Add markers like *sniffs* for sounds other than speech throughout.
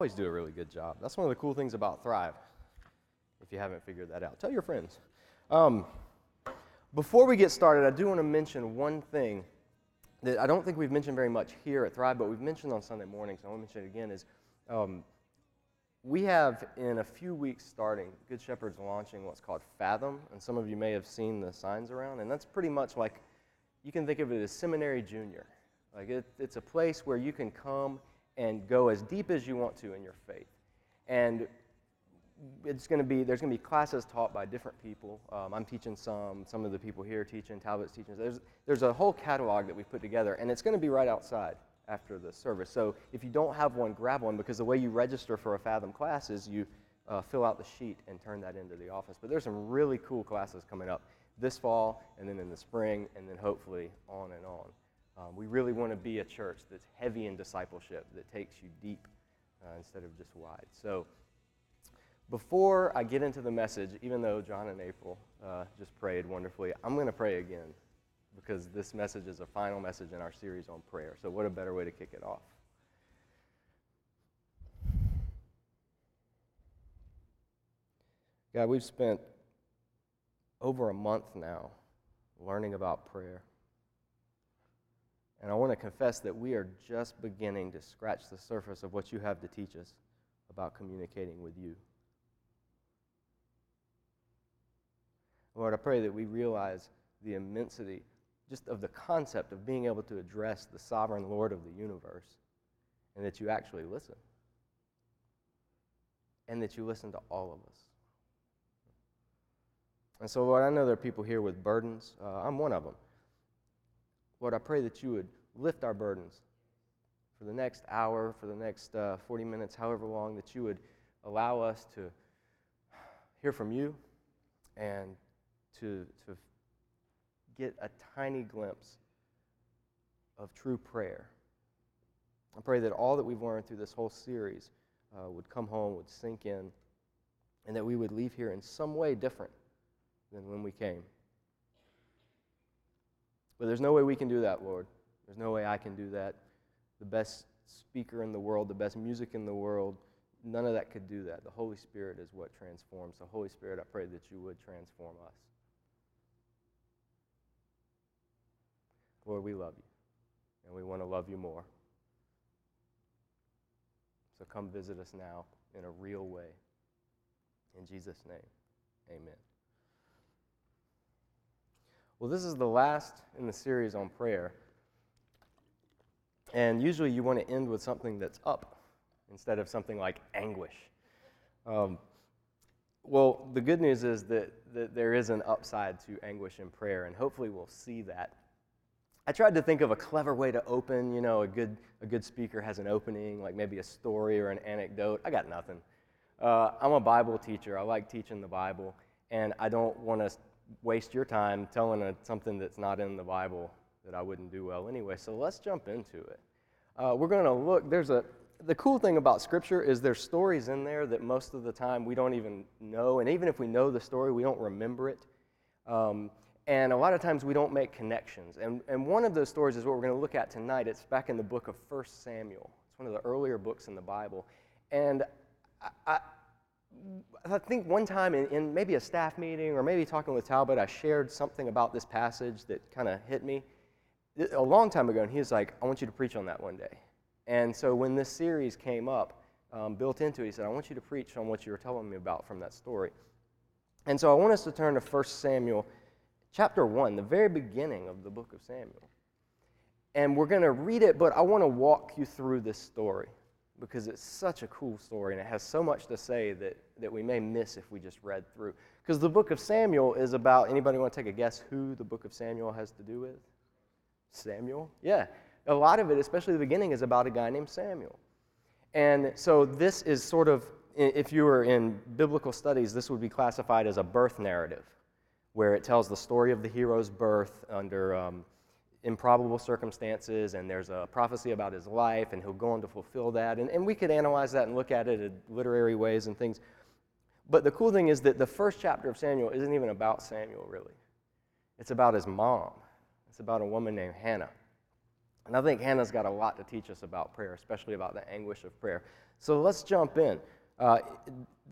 always do a really good job. That's one of the cool things about Thrive, if you haven't figured that out. Tell your friends. Um, before we get started, I do want to mention one thing that I don't think we've mentioned very much here at Thrive, but we've mentioned on Sunday mornings. I want to mention it again is um, we have in a few weeks starting, Good Shepherd's launching what's called Fathom, and some of you may have seen the signs around, and that's pretty much like you can think of it as Seminary Junior. Like it, it's a place where you can come and go as deep as you want to in your faith. And it's going to be there's going to be classes taught by different people. Um, I'm teaching some. Some of the people here teaching. Talbot's teaching. There's there's a whole catalog that we've put together, and it's going to be right outside after the service. So if you don't have one, grab one because the way you register for a Fathom class is you uh, fill out the sheet and turn that into the office. But there's some really cool classes coming up this fall, and then in the spring, and then hopefully on and on. Um, we really want to be a church that's heavy in discipleship, that takes you deep uh, instead of just wide. So, before I get into the message, even though John and April uh, just prayed wonderfully, I'm going to pray again because this message is a final message in our series on prayer. So, what a better way to kick it off? God, we've spent over a month now learning about prayer. And I want to confess that we are just beginning to scratch the surface of what you have to teach us about communicating with you. Lord, I pray that we realize the immensity just of the concept of being able to address the sovereign Lord of the universe and that you actually listen. And that you listen to all of us. And so, Lord, I know there are people here with burdens. Uh, I'm one of them. Lord, I pray that you would lift our burdens for the next hour, for the next uh, 40 minutes, however long, that you would allow us to hear from you and to, to get a tiny glimpse of true prayer. I pray that all that we've learned through this whole series uh, would come home, would sink in, and that we would leave here in some way different than when we came. But there's no way we can do that, Lord. There's no way I can do that. The best speaker in the world, the best music in the world, none of that could do that. The Holy Spirit is what transforms. The Holy Spirit, I pray that you would transform us. Lord, we love you, and we want to love you more. So come visit us now in a real way. In Jesus' name, amen. Well, this is the last in the series on prayer. And usually you want to end with something that's up instead of something like anguish. Um, well, the good news is that, that there is an upside to anguish in prayer, and hopefully we'll see that. I tried to think of a clever way to open. You know, a good, a good speaker has an opening, like maybe a story or an anecdote. I got nothing. Uh, I'm a Bible teacher. I like teaching the Bible, and I don't want to waste your time telling a, something that's not in the Bible that I wouldn't do well anyway. So let's jump into it. Uh, we're going to look, there's a, the cool thing about Scripture is there's stories in there that most of the time we don't even know. And even if we know the story, we don't remember it. Um, and a lot of times we don't make connections. And, and one of those stories is what we're going to look at tonight. It's back in the book of 1 Samuel. It's one of the earlier books in the Bible. And I I think one time in, in, maybe a staff meeting or maybe talking with Talbot, I shared something about this passage that kind of hit me a long time ago, and he was like, I want you to preach on that one day. And so when this series came up, um, built into it, he said, I want you to preach on what you were telling me about from that story. And so I want us to turn to 1 Samuel chapter 1, the very beginning of the book of Samuel. And we're going to read it, but I want to walk you through this story because it's such a cool story and it has so much to say that, that we may miss if we just read through. Because the book of Samuel is about anybody want to take a guess who the book of Samuel has to do with? Samuel? Yeah. A lot of it, especially the beginning, is about a guy named Samuel. And so this is sort of, if you were in biblical studies, this would be classified as a birth narrative, where it tells the story of the hero's birth under um, improbable circumstances, and there's a prophecy about his life, and he'll go on to fulfill that. And, and we could analyze that and look at it in literary ways and things. But the cool thing is that the first chapter of Samuel isn't even about Samuel, really. It's about his mom. It's about a woman named Hannah. And I think Hannah's got a lot to teach us about prayer, especially about the anguish of prayer. So let's jump in. Uh,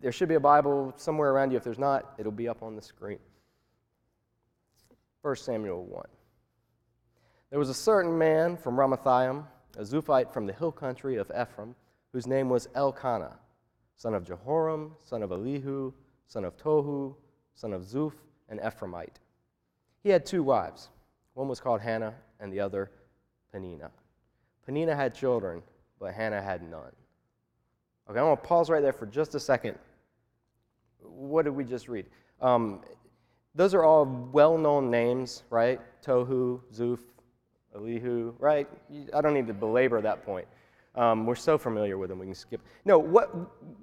there should be a Bible somewhere around you. If there's not, it'll be up on the screen. 1 Samuel 1. There was a certain man from Ramathaim, a Zuphite from the hill country of Ephraim, whose name was Elkanah, son of Jeroham, son of Elihu, son of Tohu, son of Zuph, an Ephraimite. He had two wives. One was called Hannah, and the other Peninnah. Peninnah had children, but Hannah had none. Okay, I want to pause right there for just a second. What did we just read? Um, those are all well known names, right? Tohu, Zuph, Elihu, right? I don't need to belabor that point. Um, we're so familiar with them, we can skip. No, what,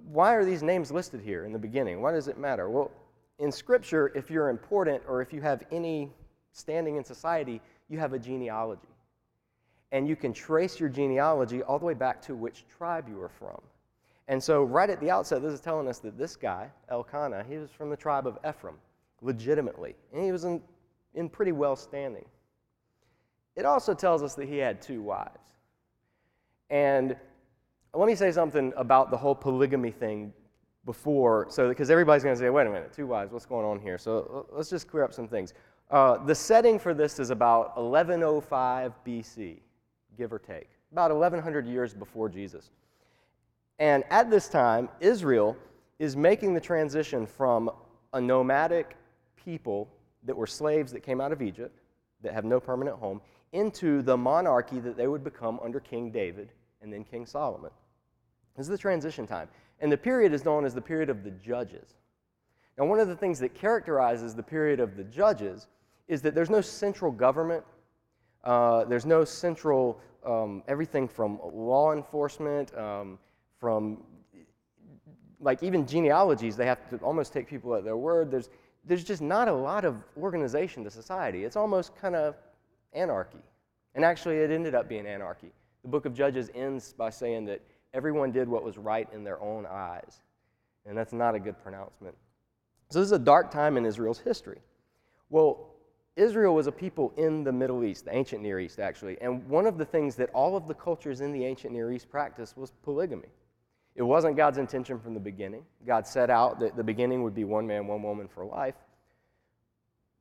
why are these names listed here in the beginning? Why does it matter? Well, in Scripture, if you're important or if you have any standing in society, you have a genealogy. And you can trace your genealogy all the way back to which tribe you are from. And so, right at the outset, this is telling us that this guy, Elkanah, he was from the tribe of Ephraim, legitimately. And he was in, in pretty well standing. It also tells us that he had two wives. And let me say something about the whole polygamy thing before, so because everybody's going to say, wait a minute, two wives, what's going on here? So let's just clear up some things. Uh, the setting for this is about 1105 BC, give or take, about 1100 years before Jesus. And at this time, Israel is making the transition from a nomadic people that were slaves that came out of Egypt, that have no permanent home, into the monarchy that they would become under King David and then King Solomon. This is the transition time. And the period is known as the period of the judges. Now, one of the things that characterizes the period of the judges is that there's no central government, uh, there's no central, um, everything from law enforcement, um, from like even genealogies, they have to almost take people at their word. There's, there's just not a lot of organization to society. It's almost kind of anarchy. And actually, it ended up being anarchy. The book of Judges ends by saying that everyone did what was right in their own eyes. And that's not a good pronouncement. So, this is a dark time in Israel's history. Well, Israel was a people in the Middle East, the ancient Near East, actually. And one of the things that all of the cultures in the ancient Near East practiced was polygamy. It wasn't God's intention from the beginning. God set out that the beginning would be one man, one woman for life.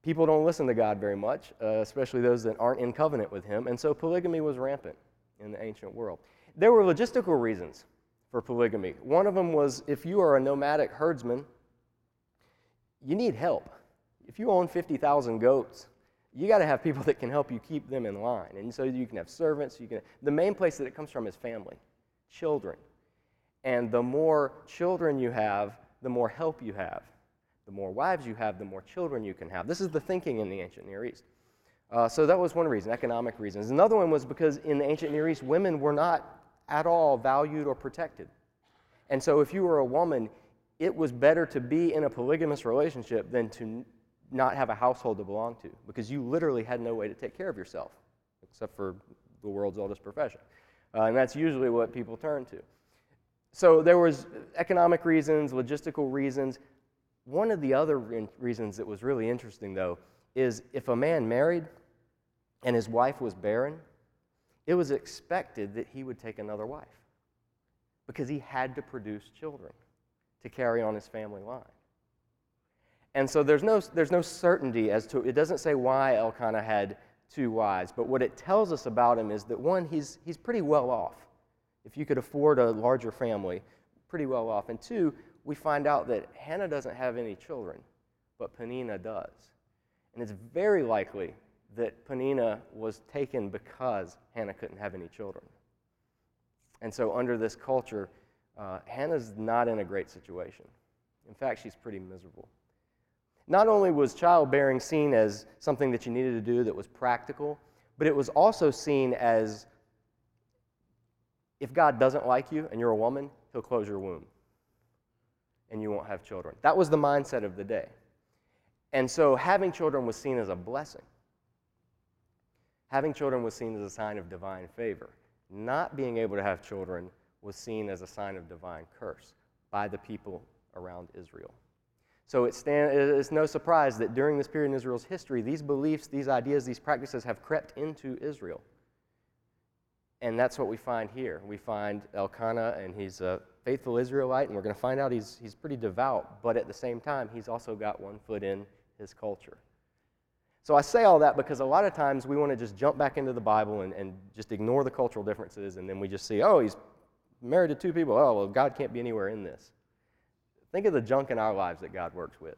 People don't listen to God very much, uh, especially those that aren't in covenant with Him, and so polygamy was rampant in the ancient world. There were logistical reasons for polygamy. One of them was if you are a nomadic herdsman, you need help. If you own 50,000 goats, you got to have people *laughs* that can help you keep them in line. And so you can have servants, you can the main place that it comes from is family, children. And the more children you have, the more help you have. The more wives you have, the more children you can have. This is the thinking in the ancient Near East. Uh, so that was one reason, economic reasons. Another one was because in the ancient Near East, women were not at all valued or protected. And so if you were a woman, it was better to be in a polygamous relationship than to not have a household to belong to because you literally had no way to take care of yourself, except for the world's oldest profession. Uh, and that's usually what people turn to. So there was economic reasons, logistical reasons. One of the other re- reasons that was really interesting, though, is if a man married and his wife was barren, it was expected that he would take another wife because he had to produce children to carry on his family line. And so there's no, there's no certainty as to, it doesn't say why Elkanah had two wives, but what it tells us about him is that one, he's, he's pretty well off if you could afford a larger family, pretty well off. And two, we find out that Hannah doesn't have any children, but Peninnah does. And it's very likely that Peninnah was taken because Hannah couldn't have any children. And so, under this culture, uh, Hannah's not in a great situation. In fact, she's pretty miserable. Not only was childbearing seen as something that you needed to do that was practical, but it was also seen as if God doesn't like you and you're a woman, he'll close your womb and you won't have children. That was the mindset of the day. And so having children was seen as a blessing. Having children was seen as a sign of divine favor. Not being able to have children was seen as a sign of divine curse by the people around Israel. So it stand, it's no surprise that during this period in Israel's history, these beliefs, these ideas, these practices have crept into Israel. And that's what we find here. We find Elkanah, and he's a uh, faithful Israelite, and we're going to find out he's, he's pretty devout, but at the same time, he's also got one foot in his culture. So I say all that because a lot of times we want to just jump back into the Bible and, and just ignore the cultural differences, and then we just see, oh, he's married to two people. Oh, well, God can't be anywhere in this. Think of the junk in our lives that God works with,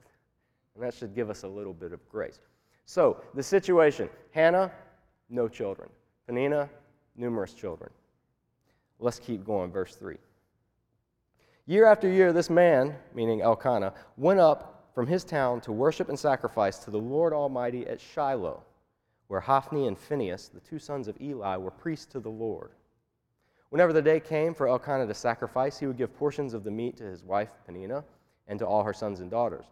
and that should give us a little bit of grace. So, the situation Hannah, no children. Peninnah, numerous children. Let's keep going, verse 3. Year after year, this man, meaning Elkanah, went up from his town to worship and sacrifice to the Lord Almighty at Shiloh, where Hophni and Phinehas, the two sons of Eli, were priests to the Lord. Whenever the day came for Elkanah to sacrifice, he would give portions of the meat to his wife Peninnah and to all her sons and daughters.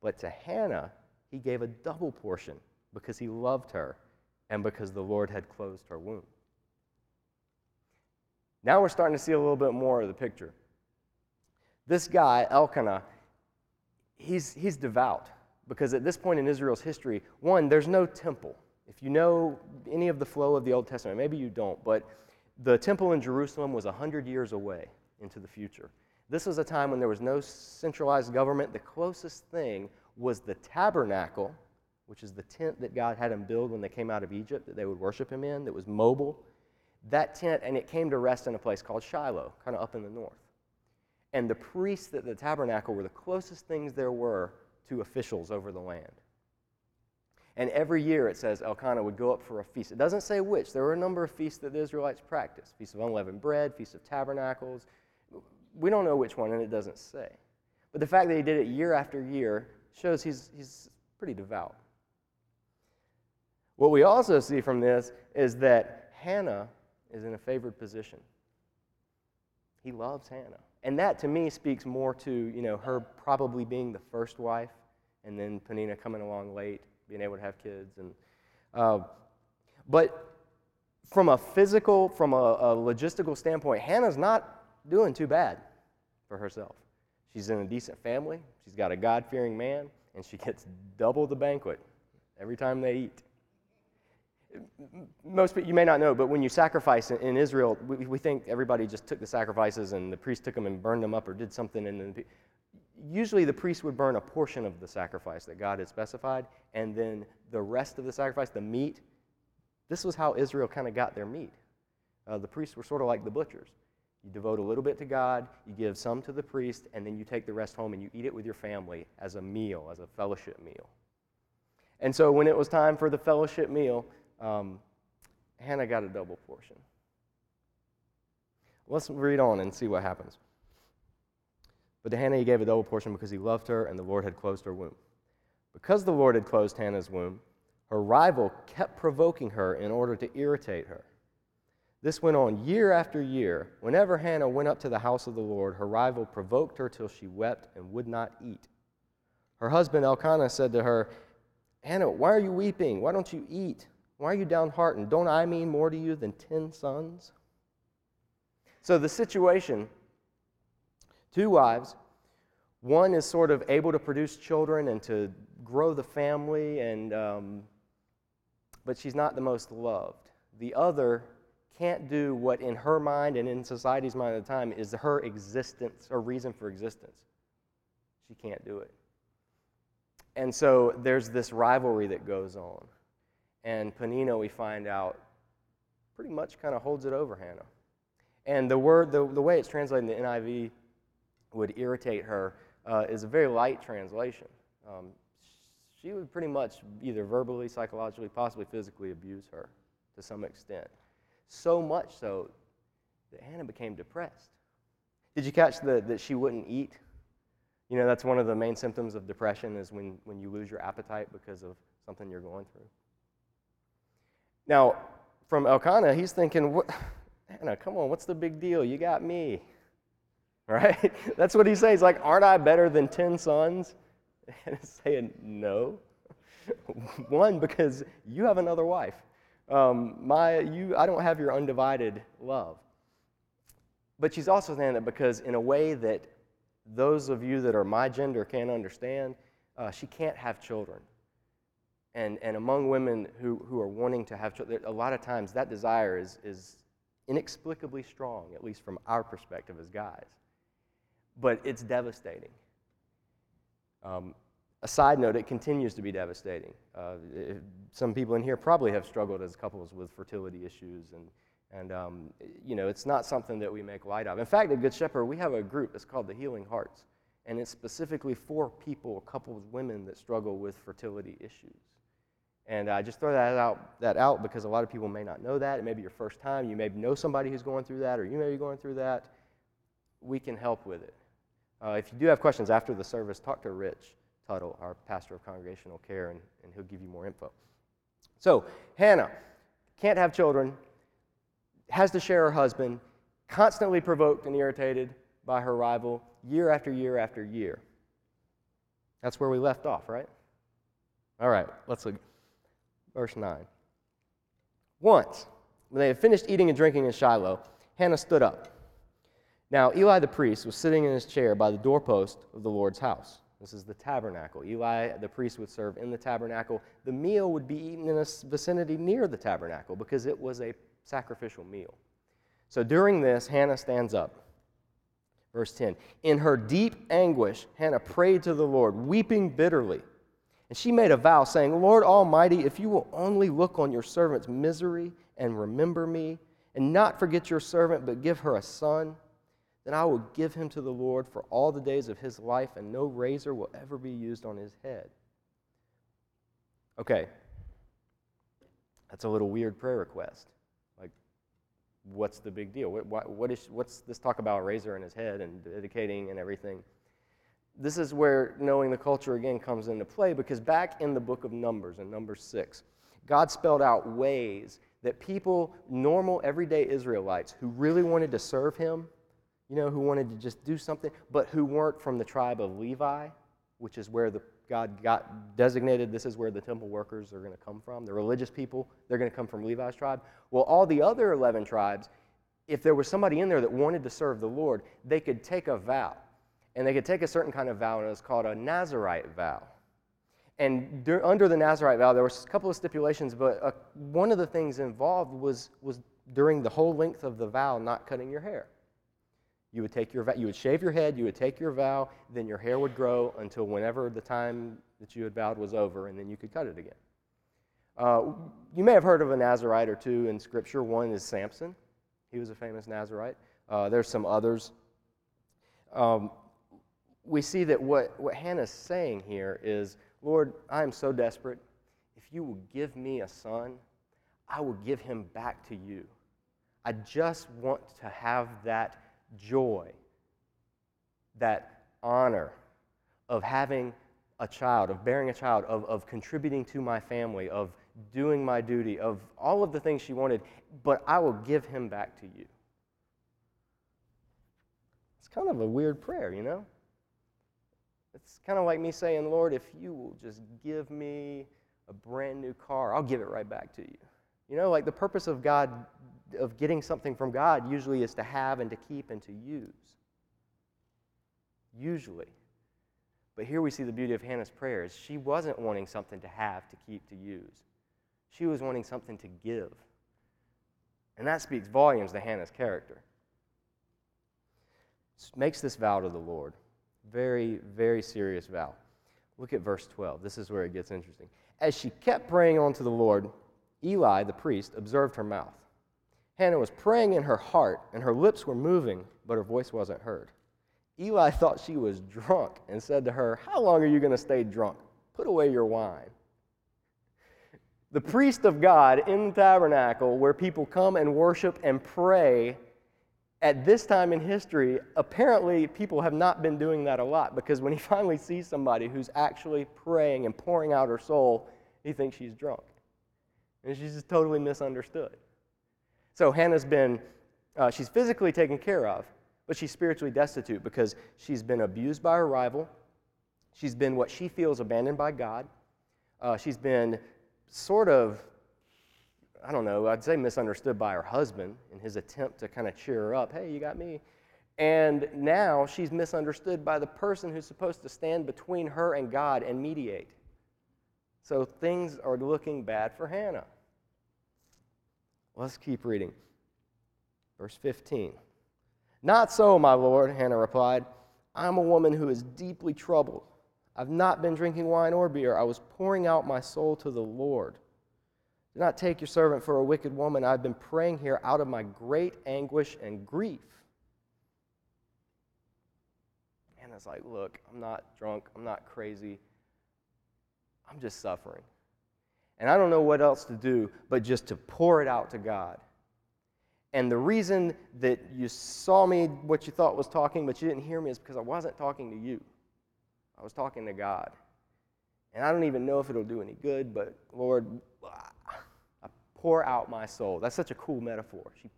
But to Hannah, he gave a double portion because he loved her and because the Lord had closed her womb. Now we're starting to see a little bit more of the picture. This guy, Elkanah, he's, he's devout because at this point in Israel's history, one, there's no temple. If you know any of the flow of the Old Testament, maybe you don't, but the temple in Jerusalem was 100 years away into the future. This was a time when there was no centralized government. The closest thing was the tabernacle, which is the tent that God had them build when they came out of Egypt that they would worship Him in, that was mobile. That tent, and it came to rest in a place called Shiloh, kind of up in the north and the priests at the tabernacle were the closest things there were to officials over the land. And every year it says Elkanah would go up for a feast. It doesn't say which. There were a number of feasts that the Israelites practiced Feast of Unleavened Bread, Feast of Tabernacles. We don't know which one, and it doesn't say. But the fact that he did it year after year shows he's, he's pretty devout. What we also see from this is that Hannah is in a favored position. He loves Hannah. And that to me speaks more to, you know, her probably being the first wife and then Peninnah coming along late, being able to have kids. And, uh, but from a physical, from a, a logistical standpoint, Hannah's not doing too bad for herself. She's in a decent family, she's got a God fearing man, and she gets double the banquet every time they eat most you may not know, but when you sacrifice in, in Israel, we, we, think everybody just took the sacrifices and the priest took them and burned them up or did something. And then, usually the priest would burn a portion of the sacrifice that God had specified, and then the rest of the sacrifice, the meat. This was how Israel kind of got their meat. Uh, the priests were sort of like the butchers. You devote a little bit to God, you give some to the priest, and then you take the rest home and you eat it with your family as a meal, as a fellowship meal. And so when it was time for the fellowship meal, um, Hannah got a double portion. Let's read on and see what happens. But to Hannah he gave a double portion because he loved her and the Lord had closed her womb. Because the Lord had closed Hannah's womb, her rival kept provoking her in order to irritate her. This went on year after year. Whenever Hannah went up to the house of the Lord, her rival provoked her till she wept and would not eat. Her husband Elkanah said to her, Hannah, why are you weeping? Why don't you eat? Why are you downhearted? Don't I mean more to you than ten sons? So the situation two wives, one is sort of able to produce children and to grow the family, and, um, but she's not the most loved. The other can't do what, in her mind and in society's mind at the time, is her existence or reason for existence. She can't do it. And so there's this rivalry that goes on. And Peninnah, we find out, pretty much kind of holds it over Hannah. And the word, the, the way it's translated in the NIV would irritate her uh, is a very light translation. Um, she would pretty much either verbally, psychologically, possibly physically abuse her to some extent. So much so that Hannah became depressed. Did you catch the, that she wouldn't eat? You know, that's one of the main symptoms of depression is when, when you lose your appetite because of something you're going through. Now, from Elkanah, he's thinking, what, Hannah, come on, what's the big deal? You got me. *laughs* Right? That's what he's saying. He's like, aren't I better than 10 sons? *laughs* And he's saying, no. *laughs* One, because you have another wife. Um, my, you, I don't have your undivided love. But she's also saying that because, in a way that those of you that are my gender can't understand, uh, she can't have children. And, and among women who, who are wanting to have children, a lot of times that desire is, is inexplicably strong, at least from our perspective as guys. But it's devastating. Um, a side note, it continues to be devastating. Uh, it, some people in here probably have struggled as couples with fertility issues, and, and um, you know, it's not something that we make light of. In fact, at Good Shepherd, we have a group that's called the Healing Hearts, and it's specifically for people, couples, women that struggle with fertility issues. And I just throw that out, that out because a lot of people may not know that. It may be your first time. You may know somebody who's going through that, or you may be going through that. We can help with it. Uh, if you do have questions after the service, talk to Rich. Tuttle, our pastor of congregational care, and, and he'll give you more info. So, Hannah can't have children, has to share her husband, constantly provoked and irritated by her rival year after year after year. That's where we left off, right? All right, let's look. Verse 9. Once, when they had finished eating and drinking in Shiloh, Hannah stood up. Now, Eli the priest was sitting in his chair by the doorpost of the Lord's house. This is the tabernacle. Eli, the priest, would serve in the tabernacle. The meal would be eaten in a vicinity near the tabernacle because it was a sacrificial meal. So during this, Hannah stands up. Verse 10 In her deep anguish, Hannah prayed to the Lord, weeping bitterly. And she made a vow, saying, Lord Almighty, if you will only look on your servant's misery and remember me, and not forget your servant, but give her a son, then I will give him to the Lord for all the days of his life, and no razor will ever be used on his head. Okay. That's a little weird prayer request. Like, what's the big deal? What, what is, what's this talk about a razor in his head and dedicating and everything? This is where knowing the culture again comes into play because back in the book of Numbers, in Numbers 6, God spelled out ways that people, normal, everyday Israelites who really wanted to serve him, you know, who wanted to just do something, but who weren't from the tribe of Levi, which is where the, God got designated this is where the temple workers are going to come from. The religious people, they're going to come from Levi's tribe. Well, all the other 11 tribes, if there was somebody in there that wanted to serve the Lord, they could take a vow. And they could take a certain kind of vow, and it was called a Nazarite vow. And under the Nazarite vow, there were a couple of stipulations, but uh, one of the things involved was, was during the whole length of the vow, not cutting your hair. You would take your you would shave your head, you would take your vow, then your hair would grow until whenever the time that you had vowed was over, and then you could cut it again. Uh, you may have heard of a Nazarite or two in Scripture. One is Samson; he was a famous Nazarite. Uh, there's some others. Um, we see that what, what Hannah's saying here is, Lord, I am so desperate. If you will give me a son, I will give him back to you. I just want to have that joy, that honor of having a child, of bearing a child, of, of contributing to my family, of doing my duty, of all of the things she wanted, but I will give him back to you. It's kind of a weird prayer, you know? It's kind of like me saying, Lord, if you will just give me a brand new car, I'll give it right back to you. You know, like the purpose of God of getting something from God usually is to have and to keep and to use. Usually. But here we see the beauty of Hannah's prayers. She wasn't wanting something to have, to keep, to use. She was wanting something to give. And that speaks volumes to Hannah's character. Makes this vow to the Lord. Very, very serious vow. Look at verse 12. This is where it gets interesting. As she kept praying on to the Lord, Eli, the priest, observed her mouth. Hannah was praying in her heart, and her lips were moving, but her voice wasn't heard. Eli *laughs* thought she was drunk and said to her, How long are you going to stay drunk? Put away your wine. The priest of God in the tabernacle, where people come and worship and pray, at this time in history, apparently people have not been doing that a lot because when he *laughs* finally sees somebody who's actually praying and pouring out her soul, he thinks she's drunk. And she's just totally misunderstood. So Hannah's been, uh, she's physically taken care of, but she's spiritually destitute because she's been abused by her rival. She's been what she feels abandoned by God. Uh, she's been sort of, I don't know, I'd say misunderstood by her husband in his attempt to kind of cheer her up. Hey, you got me. And now she's misunderstood by the person who's supposed to stand between her and God and mediate. So things are looking bad for Hannah. Let's keep reading. Verse 15. Not so, my lord, Hannah replied. I am a woman who is deeply troubled. I've not been drinking wine or beer. I was pouring out my soul to the Lord. Do not take your servant for a wicked woman. I've been praying here out of my great anguish and grief. And it's like, Look, I'm not drunk. I'm not crazy. I'm just suffering. And I don't know what else to do but just to pour it out to God. And the reason that you saw me, what you thought was talking, but you didn't hear me, is because I wasn't talking to you. I was talking to God. And I don't even know if it'll do any good, but Lord, pour out my soul. That's such a cool metaphor. She,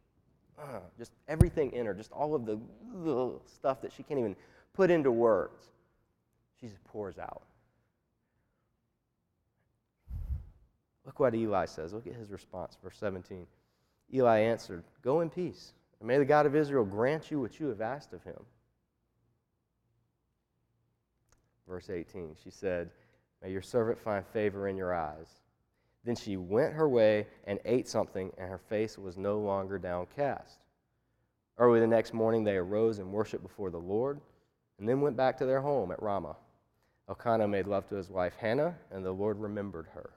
uh, just everything in her, just all of the ugh, stuff that she can't even put into words, she just pours out. Look what Eli says. Look at his response, verse 17. Eli answered, Go in peace, and may the God of Israel grant you what you have asked of him. Verse 18, she said, May your servant find favor in your eyes. Then she went her way and ate something, and her face was no longer downcast. Early the next morning, they arose and worshiped before the Lord, and then went back to their home at Ramah. Elkanah made love to his wife Hannah, and the Lord remembered her.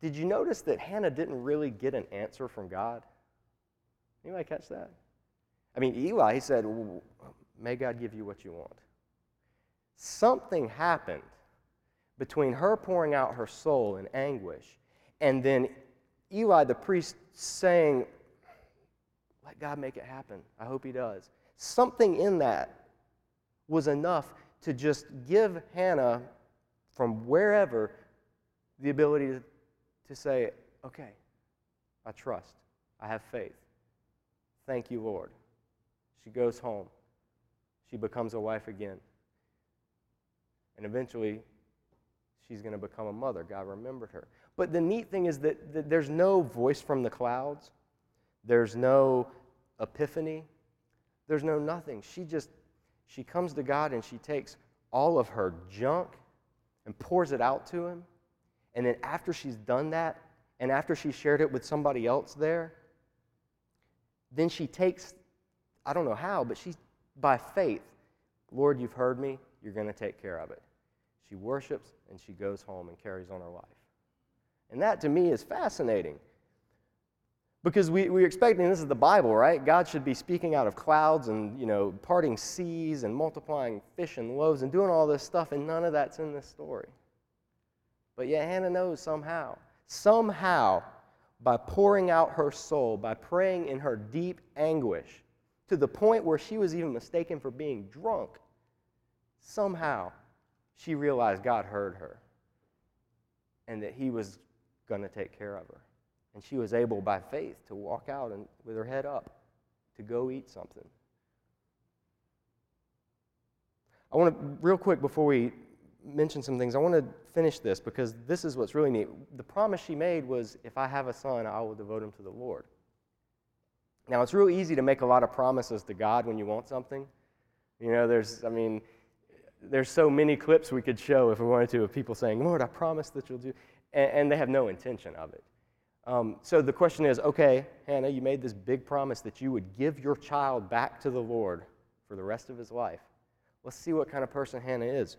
Did you notice that Hannah didn't really get an answer from God? Anybody catch that? I mean, Eli, he said, May God give you what you want. Something happened between her pouring out her soul in anguish and then Eli, the priest, saying, Let God make it happen. I hope he does. Something in that was enough to just give Hannah, from wherever, the ability to to say, okay, I trust, I have faith. Thank you, Lord. She goes home. She becomes a wife again. And eventually, she's going to become a mother. God remembered her. But the neat thing is that, that there's no voice from the clouds, there's no epiphany, there's no nothing. She just, she comes to God and she takes all of her junk and pours it out to Him and then after she's done that, and after she shared it with somebody else there, then she takes, I don't know how, but she, by faith, Lord, you've heard me, you're going to take care of it. She worships and she goes home and carries on her life. And that to me is fascinating. Because we, we're expecting this is the Bible, right? God should be speaking out of clouds and, you know, parting seas and multiplying fish and loaves and doing all this stuff, and none of that's in this story. But yet Hannah knows somehow, somehow, by pouring out her soul, by praying in her deep anguish, to the point where she was even mistaken for being drunk, somehow she realized God heard her and that He was going to take care of her. And she was able, by faith, to walk out and, with her head up to go eat something. I want to, real quick, before we mention some things. I want to finish this because this is what's really neat. The promise she made was if I have a son, I will devote him to the Lord. Now, it's real easy to make a lot of promises to God when you want something. You know, there's, I mean, there's so many clips we could show if we wanted to of people saying, Lord, I promise that you'll do, and, and they have no intention of it. Um, so the question is okay, Hannah, you made this big promise that you would give your child back to the Lord for the rest of his life. Let's see what kind of person Hannah is.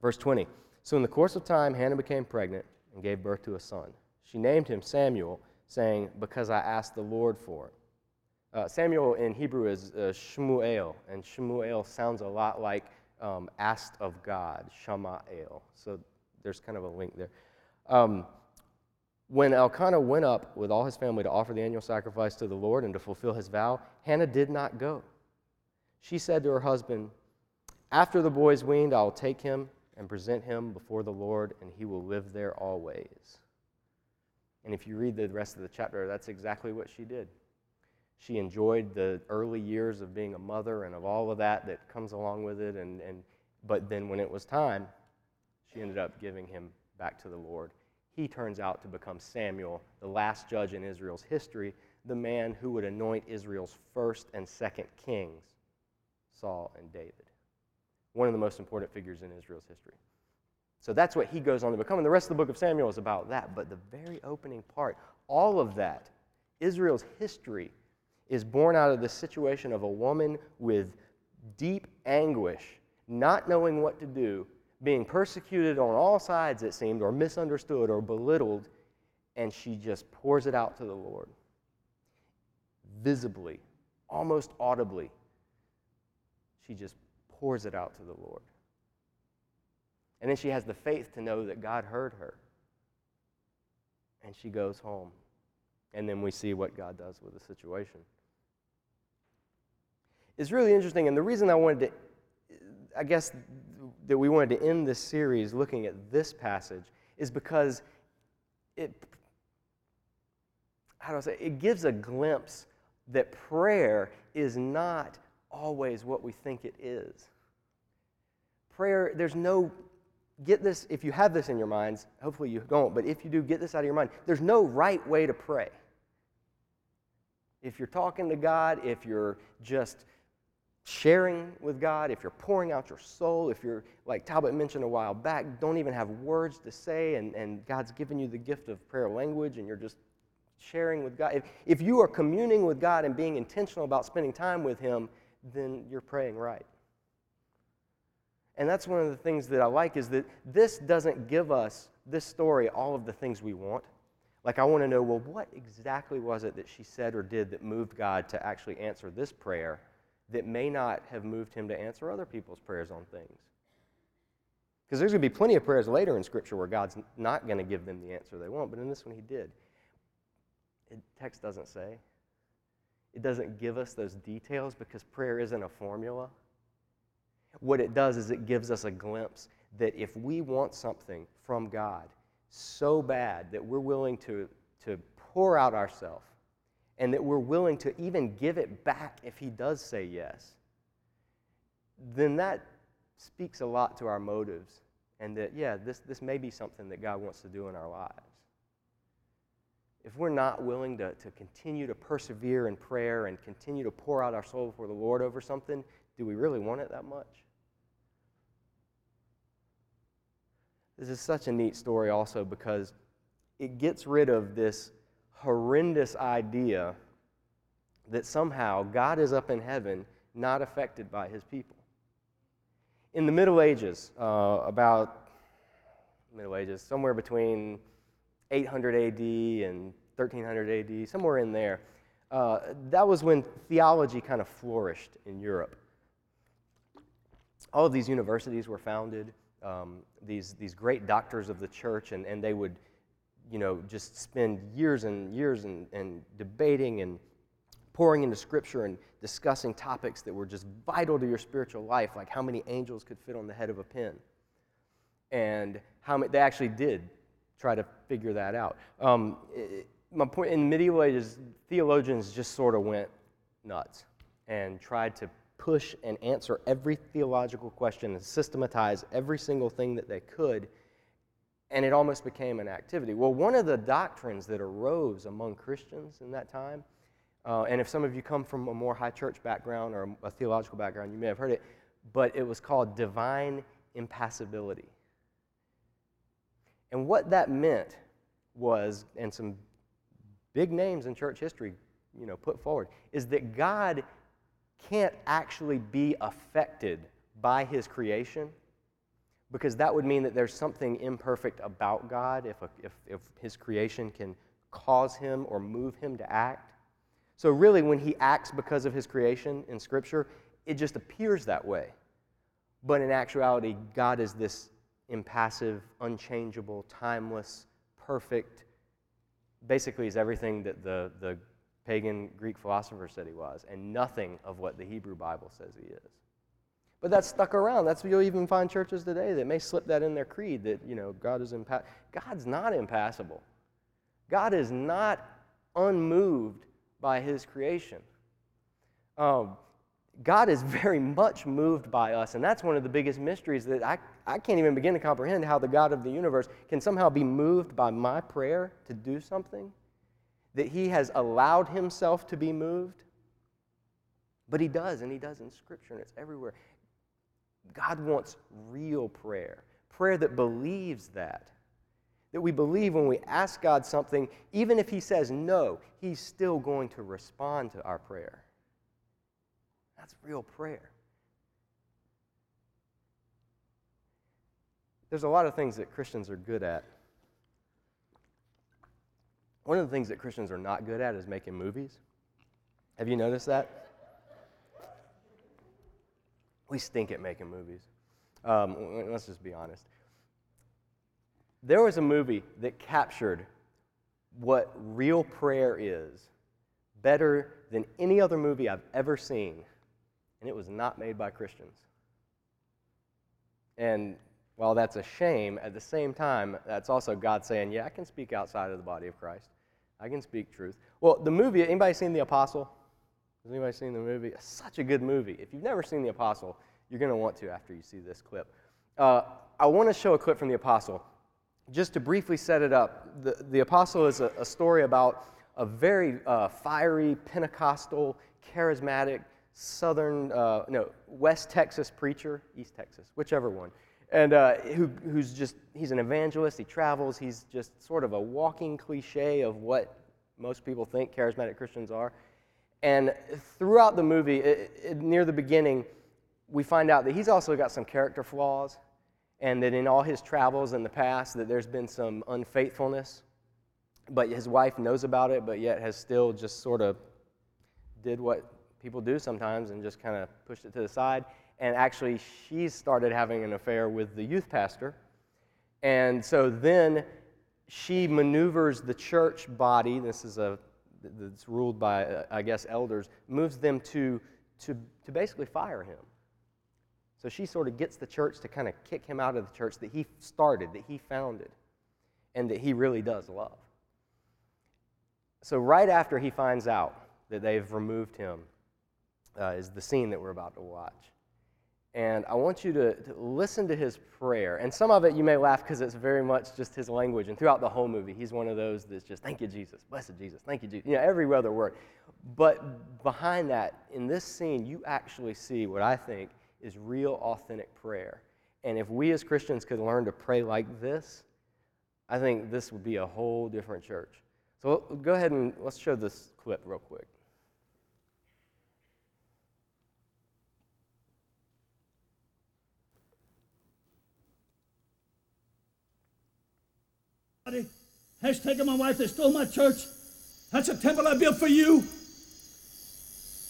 Verse 20 So in the course of time, Hannah became pregnant and gave birth to a son. She named him Samuel, saying, Because I asked the Lord for it. Uh, Samuel in Hebrew is uh, Shmuel, and Shmuel sounds a lot like um, asked of God, Shamael. So there's kind of a link there. Um, when Elkanah went up with all his family to offer the annual sacrifice to the Lord and to fulfill his vow, Hannah did not go. She said to her husband, After the boy is weaned, I will take him and present him before the Lord, and he will live there always. And if you read the rest of the chapter, that's exactly what she did. She enjoyed the early years of being a mother and of all of that that comes along with it. And, and, but then when it was time, she ended up giving him back to the Lord. He turns out to become Samuel, the last judge in Israel's history, the man who would anoint Israel's first and second kings, Saul and David one of the most important figures in Israel's history. So that's what he goes on to become. And the rest of the book of Samuel is about that. But the very opening part, all of that, Israel's history, is born out of the situation of a woman with deep anguish, not knowing what to do, being persecuted on all sides, it seemed, or misunderstood or belittled, and she just pours it out to the Lord. Visibly, almost audibly, she just pours it out to the Lord. And then she has the faith to know that God heard her. And she goes home. And then we see what God does with the situation. It's really interesting. And the reason I wanted to, I guess, that we wanted to end this series looking at this passage is because it, how do I say, it gives a glimpse that prayer is not always what we think it is. Prayer, there's no get this, if you have this in your minds, hopefully you don't, but if you do, get this out of your mind. There's no right way to pray. If you're talking to God, if you're just sharing with God, if you're pouring out your soul, if you're, like Talbot mentioned a while back, don't even have words to say, and, and God's given you the gift of prayer language, and you're just sharing with God. If, if you are communing with God and being intentional about spending time with Him, then you're praying right. And that's one of the things that I like is that this doesn't give us, this story, all of the things we want. Like, I want to know, well, what exactly was it that she said or did that moved God to actually answer this prayer that may not have moved him to answer other people's prayers on things? Because there's going to be plenty of prayers later in Scripture where God's not going to give them the answer they want, but in this one, he did. The text doesn't say. It doesn't give us those details because prayer isn't a formula. What it does is it gives us a glimpse that if we want something from God so bad that we're willing to, to pour out ourselves and that we're willing to even give it back if He does say yes, then that speaks a lot to our motives and that, yeah, this, this may be something that God wants to do in our lives. If we're not willing to, to continue to persevere in prayer and continue to pour out our soul before the Lord over something, do we really want it that much? This is such a neat story, also, because it gets rid of this horrendous idea that somehow God is up in heaven, not affected by his people. In the Middle Ages, uh, about Middle Ages, somewhere between 800 AD and 1300 AD, somewhere in there, uh, that was when theology kind of flourished in Europe. All of these universities were founded um, these, these great doctors of the church, and, and they would, you know, just spend years and years and, and debating and pouring into scripture and discussing topics that were just vital to your spiritual life, like how many angels could fit on the head of a pin. And how many, they actually did try to figure that out. Um, it, my point in the medieval ages, theologians just sort of went nuts and tried to push and answer every theological question and systematize every single thing that they could, and it almost became an activity. Well, one of the doctrines that arose among Christians in that time, uh, and if some of you come from a more high church background or a theological background, you may have heard it, but it was called divine impassibility. And what that meant was, and some big names in church history, you know, put forward, is that God can't actually be affected by his creation because that would mean that there's something imperfect about God if, a, if, if his creation can cause him or move him to act. So, really, when he acts because of his creation in Scripture, it just appears that way. But in actuality, God is this impassive, unchangeable, timeless, perfect, basically, is everything that the, the pagan Greek philosopher said he was, and nothing of what the Hebrew Bible says he is. But that's stuck around. That's you'll even find churches today that may slip that in their creed that, you know, God is impassible. God's not impassible. God is not unmoved by his creation. Um, God is very much moved by us, and that's one of the biggest mysteries that I, I can't even begin to comprehend how the God of the universe can somehow be moved by my prayer to do something that he has allowed himself to be moved. But he does, and he does in Scripture, and it's everywhere. God wants real prayer prayer that believes that. That we believe when we ask God something, even if He says no, He's still going to respond to our prayer. That's real prayer. There's a lot of things that Christians are good at. One of the things that Christians are not good at is making movies. Have you noticed that? We stink at making movies. Um, let's just be honest. There was a movie that captured what real prayer is better than any other movie I've ever seen, and it was not made by Christians. And while that's a shame, at the same time, that's also God saying, Yeah, I can speak outside of the body of Christ. I can speak truth. Well, the movie, anybody seen The Apostle? Has anybody seen the movie? It's such a good movie. If you've never seen The Apostle, you're going to want to after you see this clip. Uh, I want to show a clip from The Apostle. Just to briefly set it up, the, the Apostle is a, a story about a very uh, fiery, Pentecostal, charismatic, southern, uh, no, West Texas preacher, East Texas, whichever one, and uh, who, who's just, he's an evangelist, he travels, he's just sort of a walking cliche of what most people think charismatic Christians are. And throughout the movie, it, it, near the beginning, we find out that he's also got some character flaws and that in all his travels in the past that there's been some unfaithfulness. But his wife knows about it but yet has still just sort of did what people do sometimes and just kind of pushed it to the side. And actually she started having an affair with the youth pastor. And so then she maneuvers the church body. This is a that's ruled by uh, i guess elders moves them to to, to basically fire him so she sort of gets the church to kind of kick him out of the church that he started, that he founded, and that he really does love. So, right after he finds out that they've removed him, uh, is the scene that we're about to watch. And I want you to, to listen to his prayer. And some of it you may laugh because it's very much just his language. And throughout the whole movie, he's one of those that's just, thank you, Jesus, blessed Jesus, thank you, Jesus. You know, every other word. But behind that, in this scene, you actually see what I think is real, authentic prayer. And if we as Christians could learn to pray like this, I think this would be a whole different church. So go ahead and let's show this clip real quick. Has taken my wife, they stole my church. That's a temple I built for you.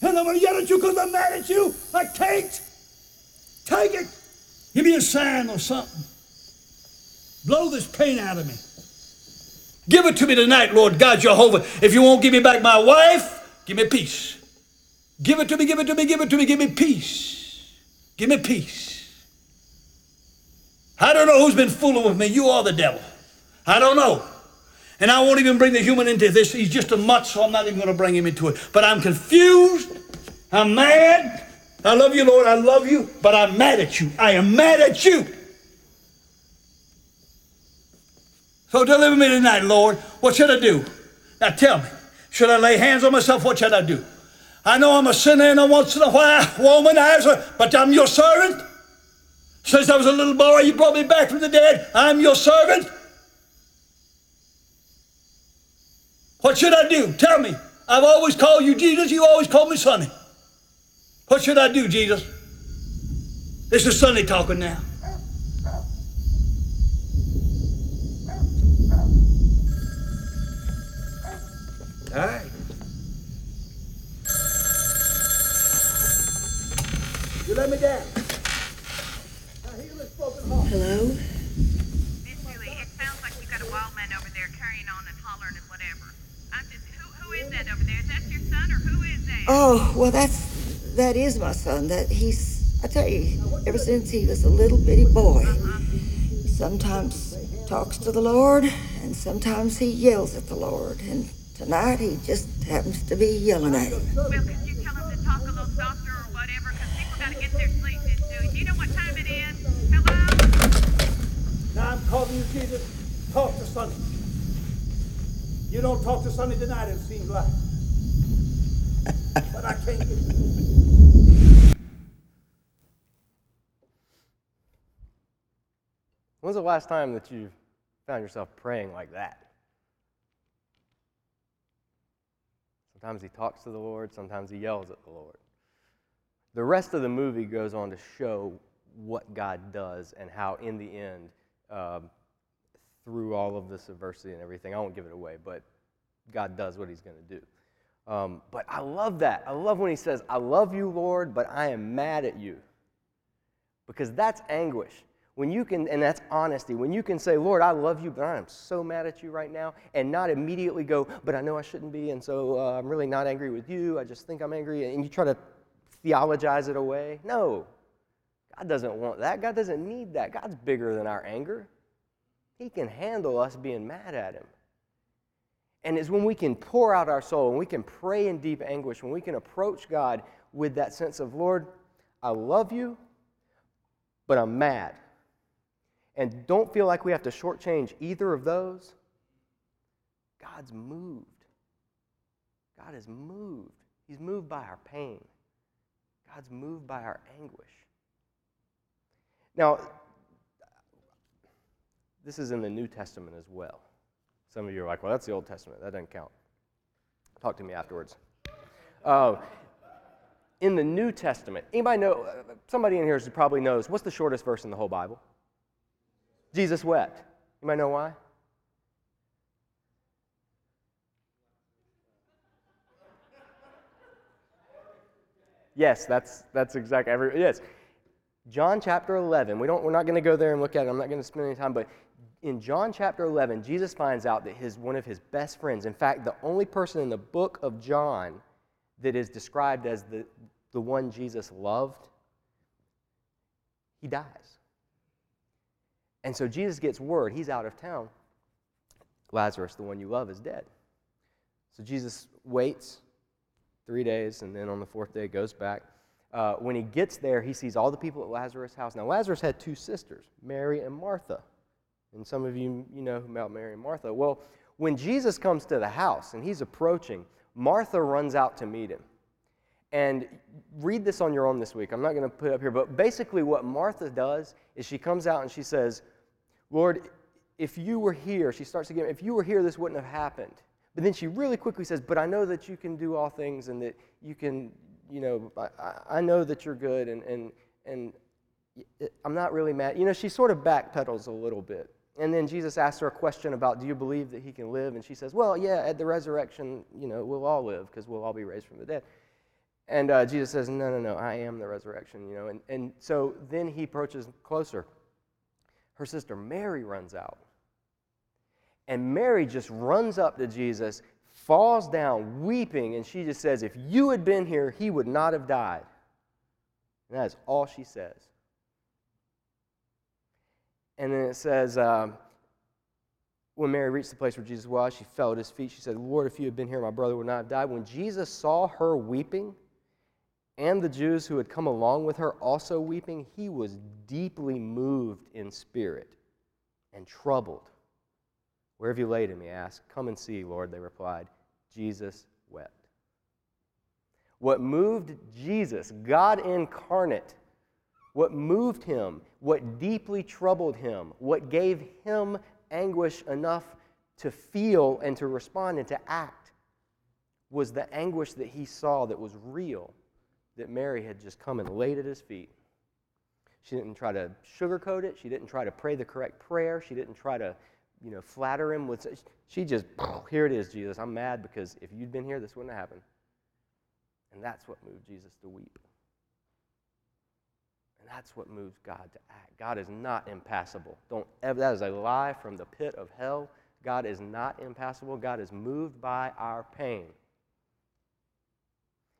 And I'm going to yell at you because I'm mad at you. I can't. Take it. Give me a sign or something. Blow this pain out of me. Give it to me tonight, Lord God Jehovah. If you won't give me back my wife, give me peace. Give it to me, give it to me, give it to me, give me peace. Give me peace. I don't know who's been fooling with me, you are the devil. I don't know. And I won't even bring the human into this. He's just a mutt, so I'm not even going to bring him into it. But I'm confused. I'm mad. I love you, Lord. I love you, but I'm mad at you. I am mad at you. So deliver me tonight, Lord. What should I do? Now tell me. Should I lay hands on myself? What should I do? I know I'm a sinner and I once in a while womanizer, but I'm your servant. Since I was a little boy, you brought me back from the dead. I'm your servant. What should I do? Tell me. I've always called you Jesus. You always called me Sonny. What should I do, Jesus? This is Sonny talking now. All right. You let me down. Hello? Miss Dewey, it sounds like you got a wild man over there carrying on and hollering and whatever. I'm just, who, who is that over there? Is that your son or who is that? Oh, well, that's that is my son. That he's, I tell you, ever since he was a little bitty boy, he sometimes talks to the Lord and sometimes he yells at the Lord. And tonight he just happens to be yelling at him. Well, could you tell him to talk a little softer or whatever? Because people got to get their sleep, Miss Dewey. Do you know what time it is? Hello? Now I'm calling you, Jesus. Talk to Sonny. You don't talk to Sonny tonight, it seems like. but I can't get I When's the last time that you found yourself praying like that? Sometimes he talks to the Lord, sometimes he yells at the Lord. The rest of the movie goes on to show what God does and how, in the end, um, through all of this adversity and everything, I won't give it away, but God does what he's going to do. Um, but I love that. I love when he says, I love you, Lord, but I am mad at you. Because that's anguish. When you can, and that's honesty, when you can say, Lord, I love you, but I am so mad at you right now, and not immediately go, but I know I shouldn't be, and so uh, I'm really not angry with you, I just think I'm angry, and you try to theologize it away. No, God doesn't want that. God doesn't need that. God's bigger than our anger. He can handle us being mad at Him. And it's when we can pour out our soul, when we can pray in deep anguish, when we can approach God with that sense of, Lord, I love you, but I'm mad. And don't feel like we have to shortchange either of those. God's moved. God is moved. He's moved by our pain. God's moved by our anguish. Now, this is in the New Testament as well. Some of you are like, well, that's the Old Testament. That doesn't count. Talk to me afterwards. Uh, in the New Testament, anybody know, somebody in here probably knows, what's the shortest verse in the whole Bible? Jesus wept. You might know why? Yes, that's, that's exactly every, yes. John chapter 11, we don't, we're not going to go there and look at it. I'm not going to spend any time, but in John chapter 11, Jesus finds out that his, one of his best friends, in fact, the only person in the book of John that is described as the, the one Jesus loved, he dies. And so Jesus gets word he's out of town. Lazarus, the one you love, is dead. So Jesus waits three days, and then on the fourth day goes back. Uh, when he gets there, he sees all the people at Lazarus' house. Now, Lazarus had two sisters, Mary and Martha. And some of you, you know about Mary and Martha. Well, when Jesus comes to the house and he's approaching, Martha runs out to meet him. And read this on your own this week. I'm not going to put it up here, but basically, what Martha does is she comes out and she says, Lord, if you were here, she starts again, if you were here, this wouldn't have happened. But then she really quickly says, But I know that you can do all things and that you can, you know, I, I know that you're good and, and, and I'm not really mad. You know, she sort of backpedals a little bit. And then Jesus asks her a question about, Do you believe that he can live? And she says, Well, yeah, at the resurrection, you know, we'll all live because we'll all be raised from the dead. And uh, Jesus says, No, no, no, I am the resurrection, you know. And, and so then he approaches closer. Her sister Mary runs out. And Mary just runs up to Jesus, falls down weeping, and she just says, If you had been here, he would not have died. And that is all she says. And then it says, um, when Mary reached the place where Jesus was, she fell at his feet. She said, Lord, if you had been here, my brother would not have died. When Jesus saw her weeping, and the Jews who had come along with her also weeping, he was deeply moved in spirit and troubled. Where have you laid him? He asked. Come and see, Lord, they replied. Jesus wept. What moved Jesus, God incarnate, what moved him, what deeply troubled him, what gave him anguish enough to feel and to respond and to act was the anguish that he saw that was real, that Mary had just come and laid at his feet. She didn't try to sugarcoat it. She didn't try to pray the correct prayer. She didn't try to, you know, flatter him with. She just, *sniffs* here it is, Jesus. I'm mad because if you'd been here, this wouldn't have happened. And that's what moved Jesus to weep. And that's what moves God to act. God is not impassible. Don't ever, that is a lie from the pit of hell. God is not impassible. God is moved by our pain.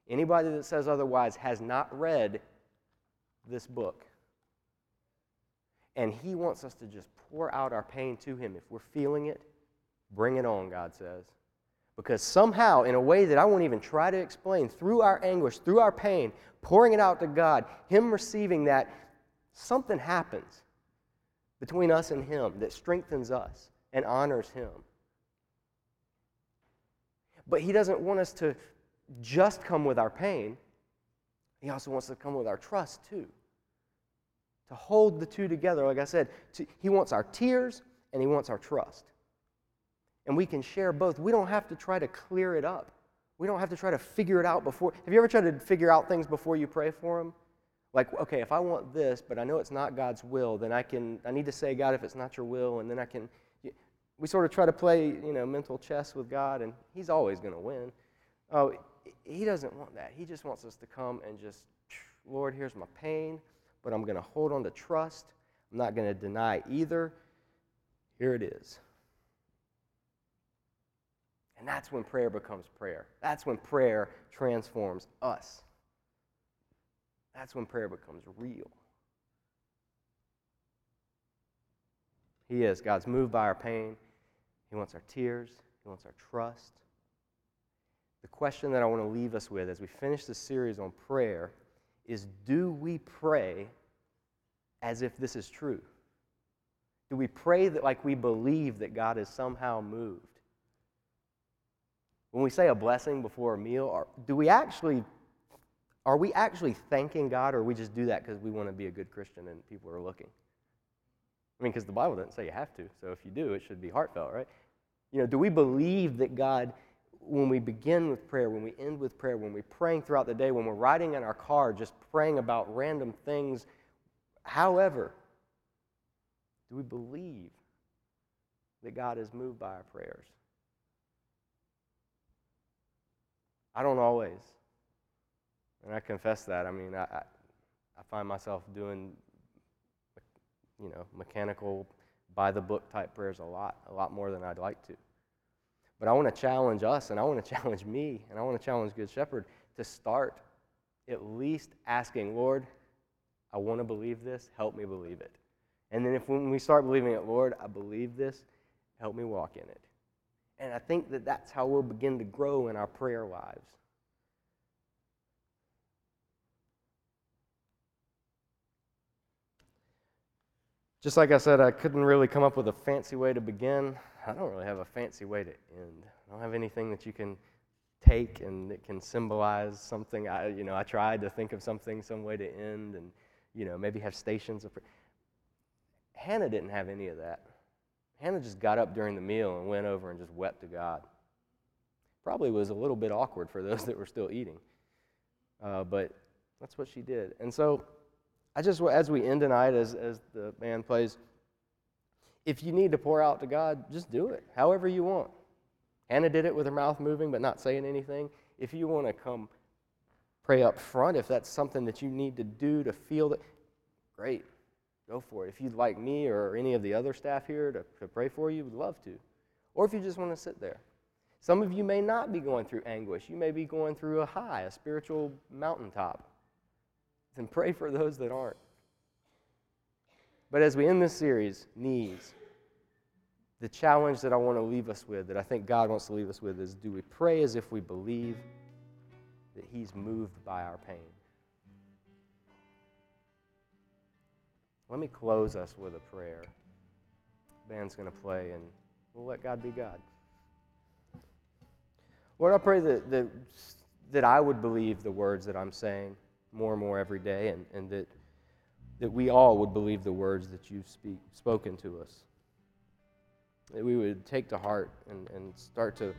Anybody that says otherwise has not read this book. And he wants us to just pour out our pain to him. If we're feeling it, bring it on, God says. Because somehow, in a way that I won't even try to explain, through our anguish, through our pain, pouring it out to God, Him receiving that, something happens between us and Him that strengthens us and honors Him. But He doesn't want us to just come with our pain, He also wants to come with our trust too. to hold the two together. Like I said, to, He wants our tears and He wants our trust. And we can share both. We don't have to try to clear it up. We don't have to try to figure it out before. Have you ever tried to figure out things before you pray for them? Like, okay, if I want this, but I know it's not God's will, then I can, I need to say, God, if it's not your will, and then I can, we sort of try to play, you know, mental chess with God, and He's always going to win. Oh, He doesn't want that. He just wants us to come and just, Lord, here's my pain, but I'm going to hold on to trust. I'm not going to deny either. Here it is. And that's when prayer becomes prayer. That's when prayer transforms us. That's when prayer becomes real. He is. God's moved by our pain. He wants our tears. He wants our trust. The question that I want to leave us with as we finish this series on prayer is do we pray as if this is true? Do we pray that like we believe that God is somehow moved? When we say a blessing before a meal, do we actually are we actually thanking God or we just do that because we want to be a good Christian and people are looking? I mean, because the Bible doesn't say you have to. So if you do, it should be heartfelt, right? You know, do we believe that God, when we begin with prayer, when we end with prayer, when we're praying throughout the day, when we're riding in our car just praying about random things, however, do we believe that God is moved by our prayers? I don't always. And I confess that. I mean, I, I, find myself doing, you know, mechanical, by the book type prayers a lot, a lot more than I'd like to. But I want to challenge us, and I want to *laughs* challenge me, and I want to challenge Good Shepherd to start at least asking, Lord, I want to believe this, help me believe it. And then if when we start believing it, Lord, I believe this, help me walk in it. And I think that that's how we'll begin to grow in our prayer lives. Just like I said, I couldn't really come up with a fancy way to begin. I don't really have a fancy way to end. I don't have anything that you can take and it can symbolize something. I, you know, I tried to think of something, some way to end, and you know, maybe have stations of. Hannah didn't have any of that. Hannah just got up during the meal and went over and just wept to God. Probably was a little bit awkward for those *laughs* that were still eating, uh, but that's what she did. And so, I just, as we end tonight, as, as the band plays, if you need to pour out to God, just do it, however you want. Hannah did it with her mouth moving but not saying anything. If you want to come pray up front, if that's something that you need to do to feel that, great, go for it. If you'd like me or any of the other staff here to, to pray for you, would love to. Or if you just want to sit there. Some of you may not be going through anguish. You may be going through a high, a spiritual mountaintop. Then pray for those that aren't. But as we end this series, knees, the challenge that I want to leave us with, that I think God wants to leave us with, is do we pray as if we believe that He's moved by our pain? Let me close us with a prayer. The band's going to play, and we'll let God be God. Lord, I pray that, that, that I would believe the words that I'm saying more and more every day, and, and that, that we all would believe the words that you've speak, spoken to us. That we would take to heart and, and start to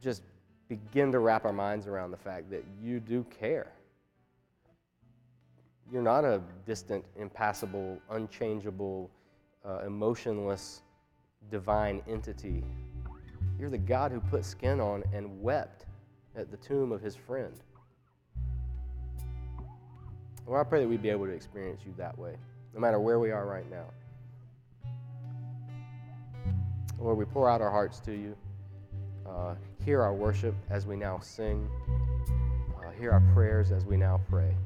just begin to wrap our minds around the fact that you do care you're not a distant, impassible, unchangeable, uh, emotionless, divine entity. You're the God who put skin on and wept at the tomb of his friend. Lord, I pray that we'd be able to experience you that way, no matter where we are right now. Lord, we pour out our hearts to you. Uh, hear our worship as we now sing. Uh, hear our prayers as we now pray.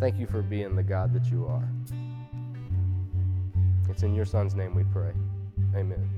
Thank you for being the God that you are. It's in your Son's name we pray. Amen.